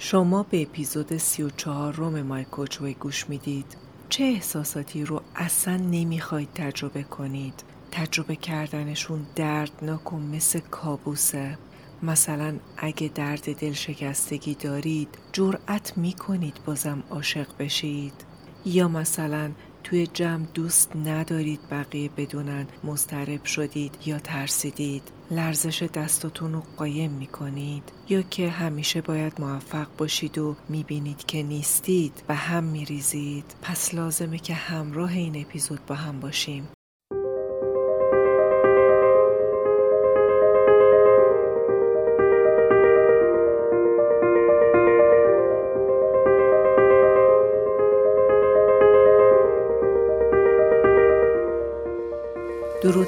شما به اپیزود سی و چهار روم گوش می‌دید. چه احساساتی رو اصلا نمی‌خواید تجربه کنید؟ تجربه کردنشون دردناک و مثل کابوسه. مثلا اگه درد دل شکستگی دارید جرأت می‌کنید بازم عاشق بشید. یا مثلا توی جمع دوست ندارید بقیه بدونن مضطرب شدید یا ترسیدید. لرزش دستاتون رو قایم می کنید یا که همیشه باید موفق باشید و می بینید که نیستید و هم می ریزید پس لازمه که همراه این اپیزود با هم باشیم.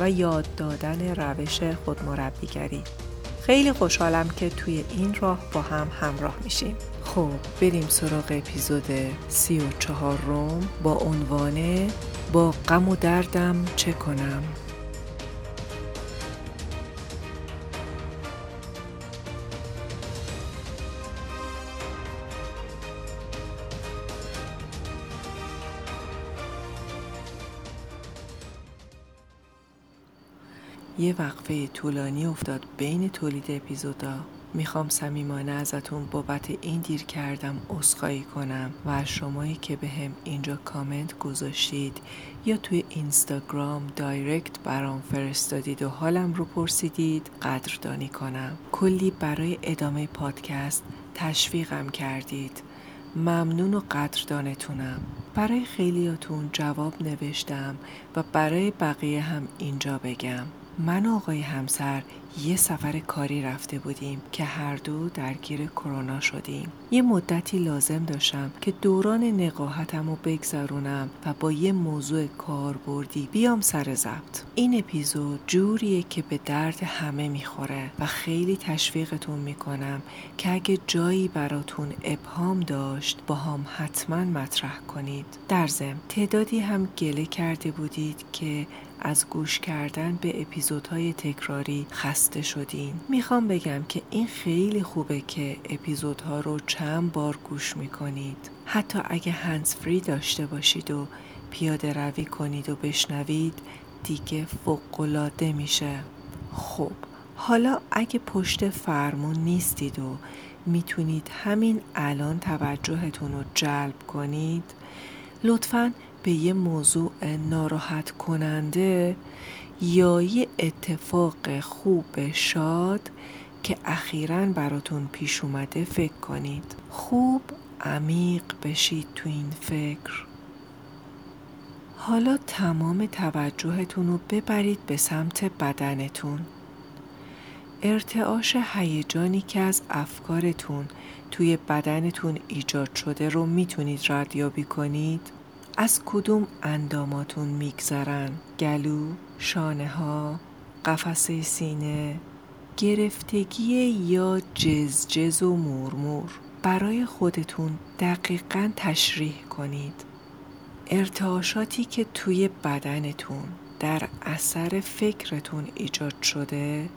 و یاد دادن روش خودمربیگری. خیلی خوشحالم که توی این راه با هم همراه میشیم. خب بریم سراغ اپیزود سی و چهار روم با عنوان با غم و دردم چه کنم؟ یه وقفه طولانی افتاد بین تولید اپیزودا. می‌خوام صمیمانه ازتون بابت این دیر کردم عذرخواهی کنم و از شمایی که به هم اینجا کامنت گذاشتید یا توی اینستاگرام دایرکت برام فرستادید و حالم رو پرسیدید قدردانی کنم. کلی برای ادامه پادکست تشویقم کردید. ممنون و قدردانتونم. برای خیلیاتون جواب نوشتم و برای بقیه هم اینجا بگم. من و آقای همسر یه سفر کاری رفته بودیم که هر دو درگیر کرونا شدیم. یه مدتی لازم داشتم که دوران نقاهتم رو بگذرونم و با یه موضوع کاربردی بیام سر ضبط. این اپیزود جوریه که به درد همه می‌خوره و خیلی تشویقتون می‌کنم که اگه جایی براتون ابهام داشت با هم حتما مطرح کنید. در ضمن تعدادی هم گله کرده بودید که از گوش کردن به اپیزودهای تکراری خسته شدین. می‌خوام بگم که این خیلی خوبه که اپیزودها رو چند بار گوش می‌کنید. حتی اگه هنس فری داشته باشید و پیاده روی کنید و بشنوید دیگه فوقلاده میشه. خب حالا اگه پشت فرمون نیستید و می‌تونید همین الان توجهتون رو جلب کنید لطفاً به یه موضوع ناراحت کننده یا یه اتفاق خوب شاد که اخیرا براتون پیش اومده فکر کنید. خوب عمیق بشید تو این فکر. حالا تمام توجهتون رو ببرید به سمت بدنتون. ارتعاش هیجانی که از افکارتون توی بدنتون ایجاد شده رو می‌تونید ردیابی کنید. از کدوم انداماتون میگذرن؟ گلو شانه ها قفسه سینه گرفتگی یا جزجز و مورمور؟ برای خودتون دقیقا تشریح کنید. ارتعاشاتی که توی بدنتون در اثر فکرتون ایجاد شده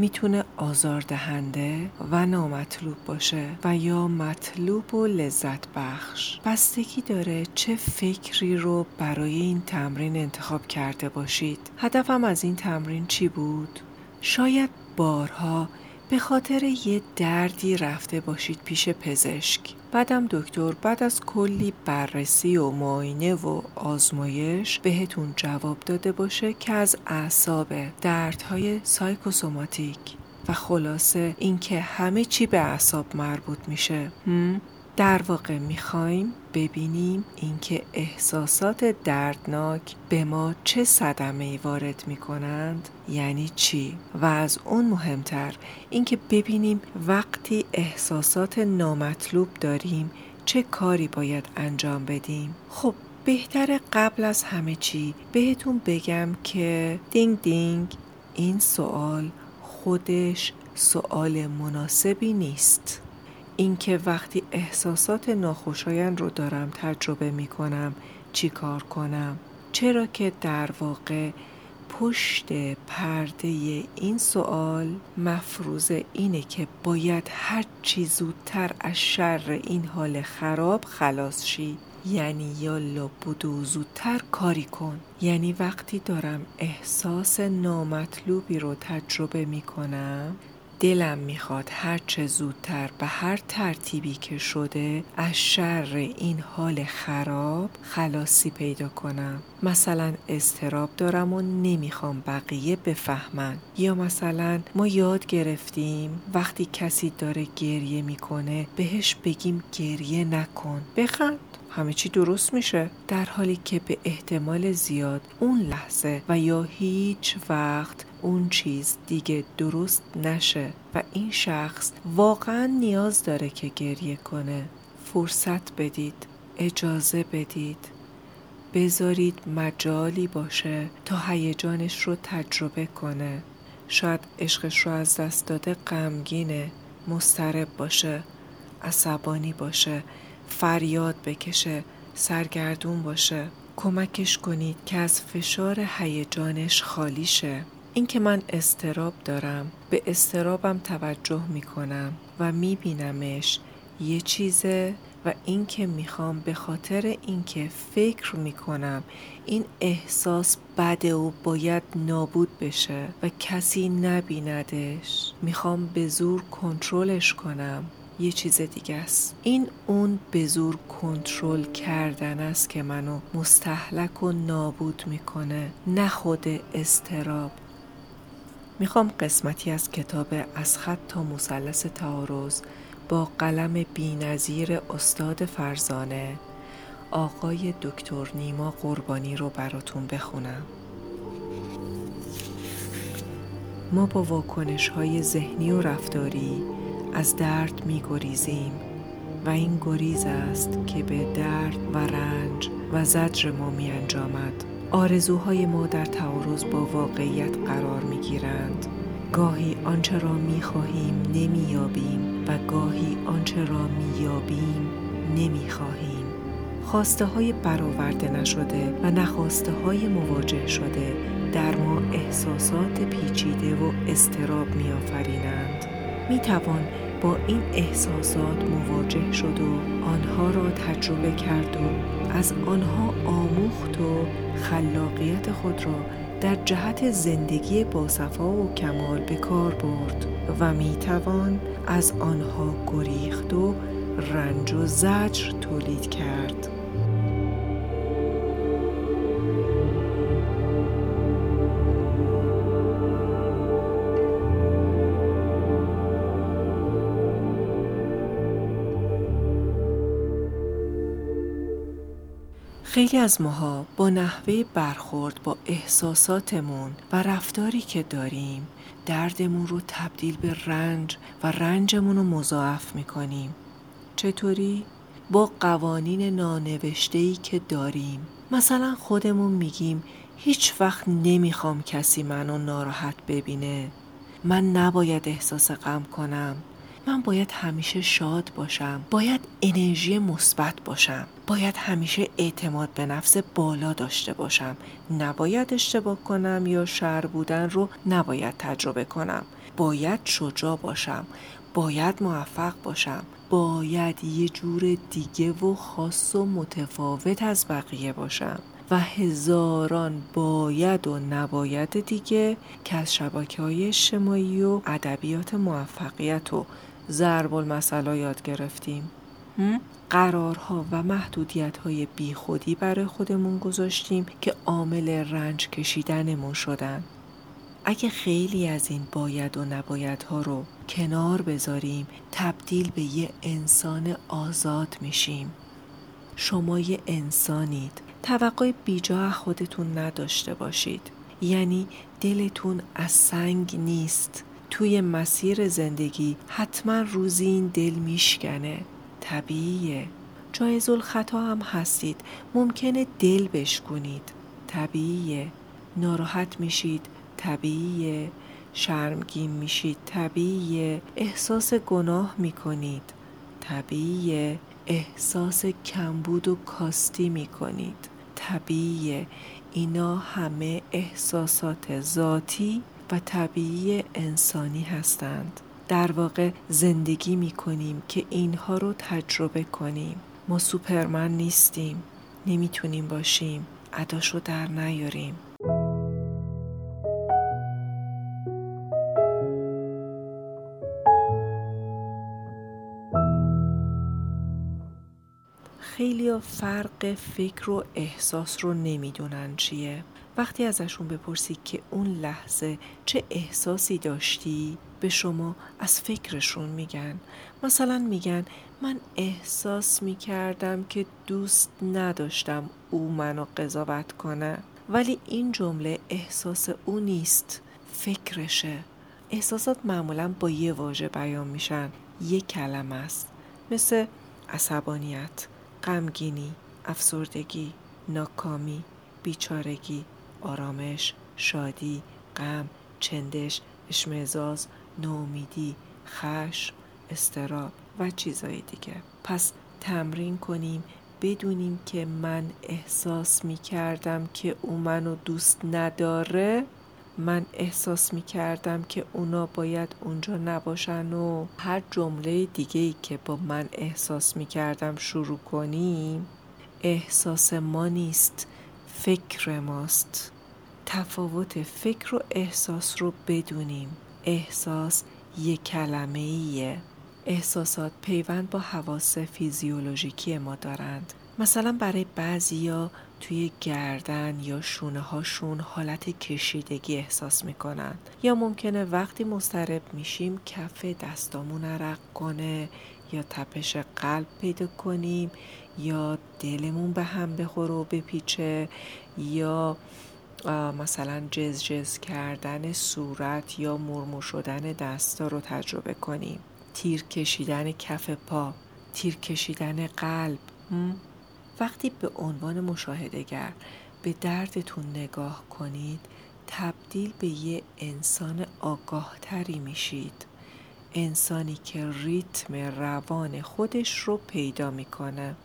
می‌تونه آزاردهنده و نامطلوب باشه و یا مطلوب و لذت بخش بستگی داره چه فکری رو برای این تمرین انتخاب کرده باشید هدفم از این تمرین چی بود؟ شاید بارها به خاطر یه دردی رفته باشید پیش پزشک. بعدم دکتر بعد از کلی بررسی و معاینه و آزمایش بهتون جواب داده باشه که از اعصاب دردهای سایکوسوماتیک. و خلاصه اینکه همه چی به اعصاب مربوط میشه. در واقع می‌خوایم ببینیم اینکه احساسات دردناک به ما چه صدمه وارد می‌کنند. یعنی چی؟ و از اون مهمتر اینکه ببینیم وقتی احساسات نامطلوب داریم چه کاری باید انجام بدیم. خب بهتر قبل از همه چی بهتون بگم که دینگ دینگ این سوال خودش سوال مناسبی نیست. اینکه وقتی احساسات ناخوشایند رو دارم تجربه می کنم چی کار کنم؟ چرا که در واقع پشت پرده این سوال مفروض اینه که باید هر چی زودتر از شر این حال خراب خلاص شی. یعنی یا لابدو زودتر کاری کن. یعنی وقتی دارم احساس نامطلوبی رو تجربه می کنم دلم می‌خواد هرچه زودتر به هر ترتیبی که شده از شر این حال خراب خلاصی پیدا کنم. مثلا استراب دارم و نمی‌خوام بقیه بفهمن. یا مثلا ما یاد گرفتیم وقتی کسی داره گریه می‌کنه بهش بگیم گریه نکن. بخند. همه چی درست میشه. در حالی که به احتمال زیاد اون لحظه و یا هیچ وقت اون چیز دیگه درست نشه و این شخص واقعا نیاز داره که گریه کنه. فرصت بدید اجازه بدید. بذارید مجالی باشه تا هیجانش رو تجربه کنه. شاید عشقش رو از دست داده غمگینه مسترب باشه عصبانی باشه فریاد بکشه سرگردون باشه. کمکش کنید که از فشار هیجانش خالی شه. اینکه من استراب دارم به استرابم توجه می‌کنم و میبینمش یه چیزه و اینکه می‌خوام به خاطر اینکه فکر می‌کنم این احساس بده و باید نابود بشه و کسی نبیندش می‌خوام به زور کنترلش کنم. یه چیز دیگه است. این اون به زور کنترل کردن است که منو مستحلک و نابود می‌کنه. نه خود استراب می‌خوام قسمتی از کتاب از خط تا مثلث تعارض با قلم بینظیر استاد فرزانه آقای دکتر نیما قربانی رو براتون بخونم ما با واکنش های ذهنی و رفتاری از درد می گریزیم و این گریز است که به درد و رنج و زجر ما می انجامد. آرزوهای ما در تعارض با واقعیت قرار می گیرند. گاهی آنچه را می خواهیم نمی یابیم و گاهی آنچه را می یابیم نمی خواهیم. خواسته های برآورده نشده و نخواسته های مواجه شده در ما احساسات پیچیده و استراب می آفرینند. می توان با این احساسات مواجه شد و آنها را تجربه کرد و از آنها آموخت و خلاقیت خود را در جهت زندگی باصفا و کمال به کار برد و می توان از آنها گریخت و رنج و زجر تولید کرد. خیلی از ماها با نحوه برخورد با احساساتمون و رفتاری که داریم دردمون رو تبدیل به رنج و رنجمون رو مضاعف می‌کنیم. چطوری؟ با قوانین نانوشتهی که داریم. مثلا خودمون میگیم هیچ وقت نمی‌خوام کسی منو ناراحت ببینه. من نباید احساس غم کنم. من باید همیشه شاد باشم. باید انرژی مثبت باشم. باید همیشه اعتماد به نفس بالا داشته باشم. نباید اشتباه کنم یا شر بودن رو نباید تجربه کنم. باید شجاع باشم. باید موفق باشم. باید یه جور دیگه و خاص و متفاوت از بقیه باشم. و هزاران باید و نباید دیگه که از شبکه های اجتماعی و ادبیات موفقیت و ضرب المثلا یاد گرفتیم. قرارها و محدودیت های بی خودی برای خودمون گذاشتیم که عامل رنج کشیدنمون شدن. اگه خیلی از این باید و نباید ها رو کنار بذاریم تبدیل به یه انسان آزاد میشیم. شما یه انسانید. توقع بیجا خودتون نداشته باشید. یعنی دلتون از سنگ نیست. توی مسیر زندگی حتما روزی این دل میشکنه. طبیعیه. جایز الخطا هم هستید. ممکنه دل بشکنید طبیعیه. ناراحت میشید. طبیعیه. شرمگین میشید. طبیعیه. احساس گناه می‌کنید. طبیعیه. احساس کمبود و کاستی می‌کنید. طبیعیه. اینا همه احساسات ذاتی و طبیعی انسانی هستند. در واقع زندگی می کنیم که اینها رو تجربه کنیم. ما سوپرمن نیستیم. نمی‌تونیم باشیم. عداشو در نیاریم. خیلی فرق فکر و احساس رو نمی‌دونن چیه. وقتی ازشون بپرسی که اون لحظه چه احساسی داشتی به شما از فکرشون میگن. مثلا میگن من احساس می‌کردم که دوست نداشتم او منو قضاوت کنه. ولی این جمله احساس او نیست فکرشه. احساسات معمولا با یه واژه بیان میشن. یه کلمه است. مثل عصبانیت. غمگینی افسردگی ناکامی بیچارگی آرامش شادی غم چندش اشمعزاز نومیدی خشم استراب و چیزهای دیگه. پس تمرین کنیم بدونیم که من احساس می کردم که او منو دوست نداره. من احساس می کردم که اونا باید اونجا نباشن و هر جمله دیگه ای که با من احساس می کردم شروع کنیم احساس ما نیست فکر ماست. تفاوت فکر و احساس رو بدونیم. احساس یک کلمه ایه احساسات پیوند با حواس فیزیولوژیکی ما دارند. مثلا برای بعضیا توی گردن یا شونه هاشون حالت کشیدگی احساس می‌کنن. یا ممکنه وقتی مضطرب میشیم کف دستامون عرق کنه یا تپش قلب پیدا کنیم یا دلمون به هم بخوره و بپیچه یا مثلا جز جز کردن صورت یا مرمور شدن دستا رو تجربه کنیم. تیر کشیدن کف پا تیر کشیدن قلب وقتی به عنوان مشاهدهگر به دردتون نگاه کنید تبدیل به یه انسان آگاه تری میشید. انسانی که ریتم روان خودش رو پیدا می‌کنه.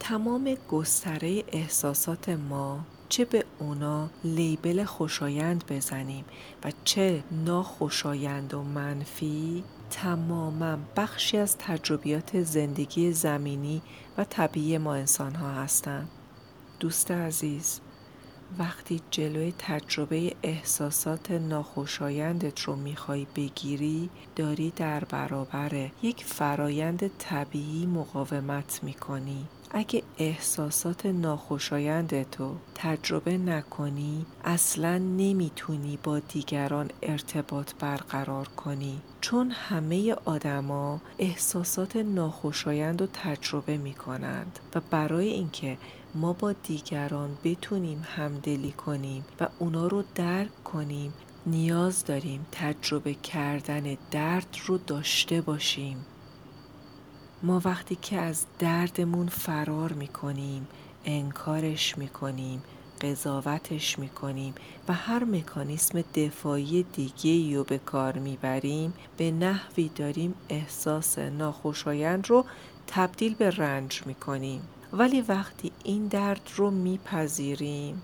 تمام گستره احساسات ما چه به اونا لیبل خوشایند بزنیم و چه ناخوشایند و منفی تماما بخشی از تجربیات زندگی زمینی و طبیعی ما انسان ها هستند. دوست عزیز وقتی جلوی تجربه احساسات ناخوشایندت رو می‌خوای بگیری داری در برابر یک فرایند طبیعی مقاومت می‌کنی اگه احساسات ناخوشایند تو تجربه نکنی اصلا نمی‌تونی با دیگران ارتباط برقرار کنی. چون همه آدما احساسات ناخوشایند رو تجربه می کنند و برای اینکه ما با دیگران بتونیم همدلی کنیم و اونا رو درک کنیم نیاز داریم تجربه کردن درد رو داشته باشیم. ما وقتی که از دردمون فرار می‌کنیم انکارش می‌کنیم قضاوتش می‌کنیم و هر مکانیسم دفاعی دیگه رو به کار می‌بریم به نحوی داریم احساس ناخوشایند رو تبدیل به رنج می‌کنیم. ولی وقتی این درد رو میپذیریم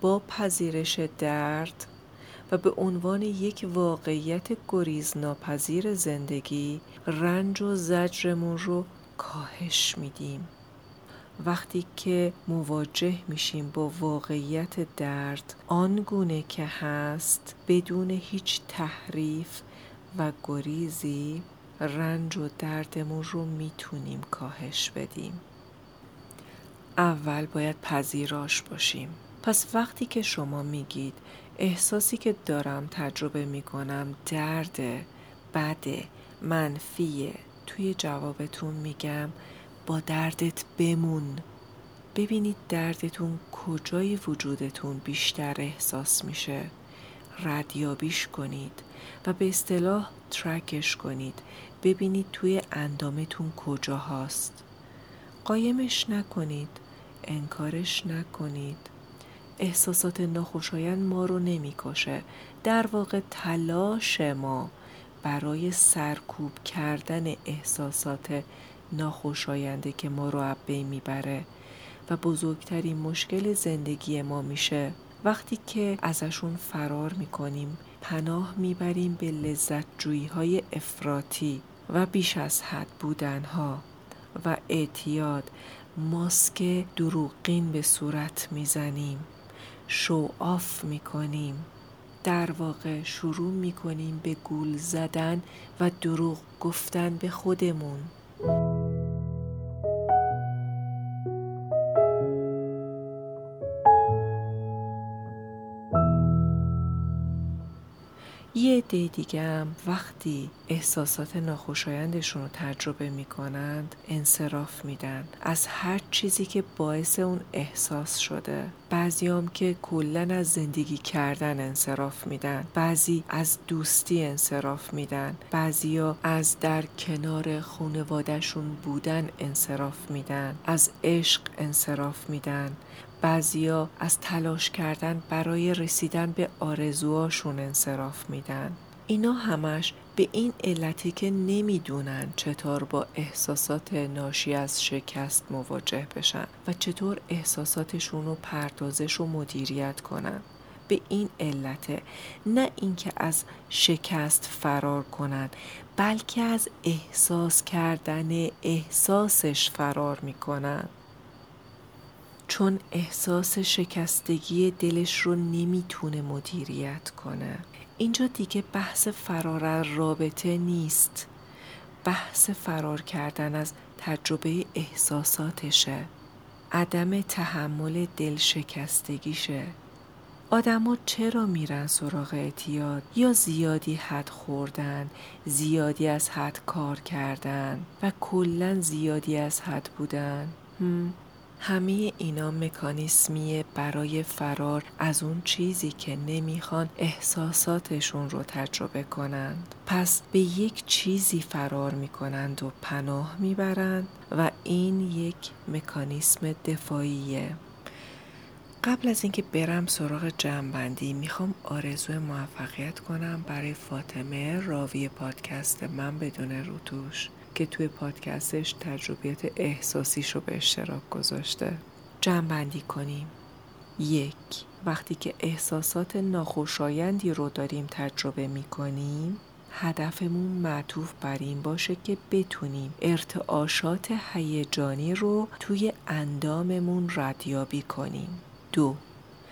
با پذیرش درد و به عنوان یک واقعیت گریز ناپذیر زندگی رنج و زجرمون رو کاهش میدیم. وقتی که مواجه میشیم با واقعیت درد آنگونه که هست بدون هیچ تحریف و گریزی رنج و دردمون رو می‌تونیم کاهش بدیم. اول باید پذیراش باشیم. پس وقتی که شما میگید احساسی که دارم تجربه می‌کنم درد بده منفیه توی جوابتون میگم با دردت بمون. ببینید دردتون کجای وجودتون بیشتر احساس میشه. ردیابیش کنید و به اصطلاح ترکش کنید. ببینید توی اندامتون کجا هست قایمش نکنید انکارش نکنید. احساسات ناخوشایند ما رو نمی‌کشه. در واقع تلاش ما برای سرکوب کردن احساسات ناخوشاینده که ما رو بین می‌بره و بزرگترین مشکل زندگی ما میشه. وقتی که ازشون فرار می‌کنیم پناه می‌بریم به لذت جویی های افراطی و بیش از حد بودنها و اعتیاد ماسک دروغین به صورت می‌زنیم. شو آف می‌کنیم. در واقع شروع می‌کنیم به گول زدن و دروغ گفتن به خودمون. عده دیگه هم وقتی احساسات ناخوشایندشون رو تجربه می‌کنند انصراف میدن. از هر چیزی که باعث اون احساس شده. بعضی هم که کلا از زندگی کردن انصراف میدن. بعضی از دوستی انصراف میدن. بعضی ها از در کنار خانوادهشون بودن انصراف میدن. از عشق انصراف میدن. بعضیا از تلاش کردن برای رسیدن به آرزوهاشون انصراف میدن. اینا همش به این علتی که نمی‌دونن چطور با احساسات ناشی از شکست مواجه بشن و چطور احساساتشون رو پردازش و مدیریت کنن. به این علته نه اینکه از شکست فرار کنن بلکه از احساس کردن احساسش فرار می‌کنن. چون احساس شکستگی دلش رو نمی‌تونه مدیریت کنه. اینجا دیگه بحث فرار از رابطه نیست. بحث فرار کردن از تجربه احساساتشه. عدم تحمل دل شکستگیشه آدما چرا میرن سراغ اعتیاد؟ یا زیادی حد خوردن زیادی از حد کار کردن و کلا زیادی از حد بودن؟ همه اینا مکانیسمیه برای فرار از اون چیزی که نمی‌خوان احساساتشون رو تجربه کنند. پس به یک چیزی فرار می‌کنند و پناه می‌برند و این یک مکانیسم دفاعیه. قبل از اینکه برم سراغ جمعبندی می‌خوام آرزو موفقیت کنم برای فاطمه راوی پادکست من بدون روتوش که توی پادکستش تجربیات احساسیش رو به اشتراک گذاشته. جمع کنیم. یک وقتی که احساسات ناخوشایندی رو داریم تجربه می کنیم هدفمون معطوف بر این باشه که بتونیم ارتعاشات هیجانی رو توی انداممون ردیابی کنیم. دو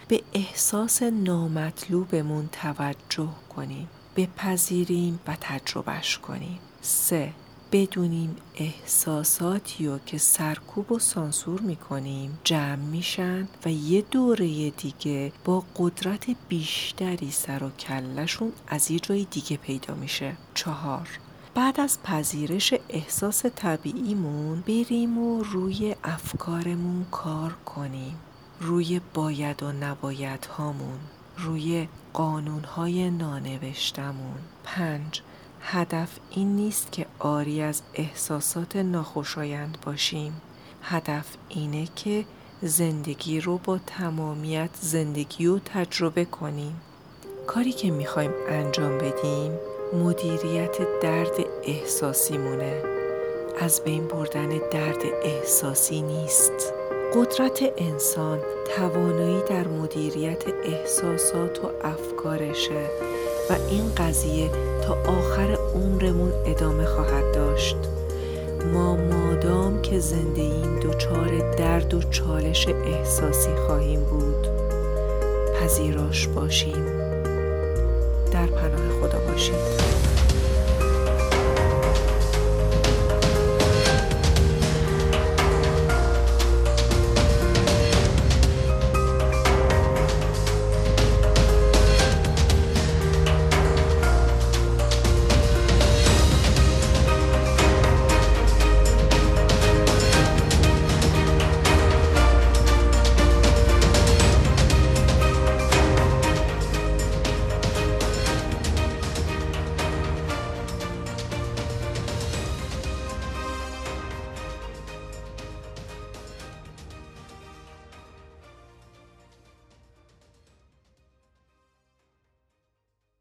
به احساس نامطلوبمون توجه کنیم. بپذیریم و تجربهش کنیم. سه بدونیم احساساتی رو که سرکوب و سانسور می‌کنیم جمع میشن و یه دوره دیگه با قدرت بیشتری سر و کلشون از یه جای دیگه پیدا میشه. چهار. بعد از پذیرش احساس طبیعیمون بریم و روی افکارمون کار کنیم. روی باید و نباید هامون روی قانون های نانوشتمون پنج. هدف این نیست که آری از احساسات ناخوشایند باشیم. هدف اینه که زندگی رو با تمامیت زندگی رو تجربه کنیم. کاری که می‌خوایم انجام بدیم مدیریت درد احساسی مونه از بین بردن درد احساسی نیست. قدرت انسان توانایی در مدیریت احساسات و افکارشه. این قضیه تا آخر عمرمون ادامه خواهد داشت. ما مادام که زنده این دچار درد و چالش احساسی خواهیم بود. پذیراش باشیم. در پناه خدا باشیم.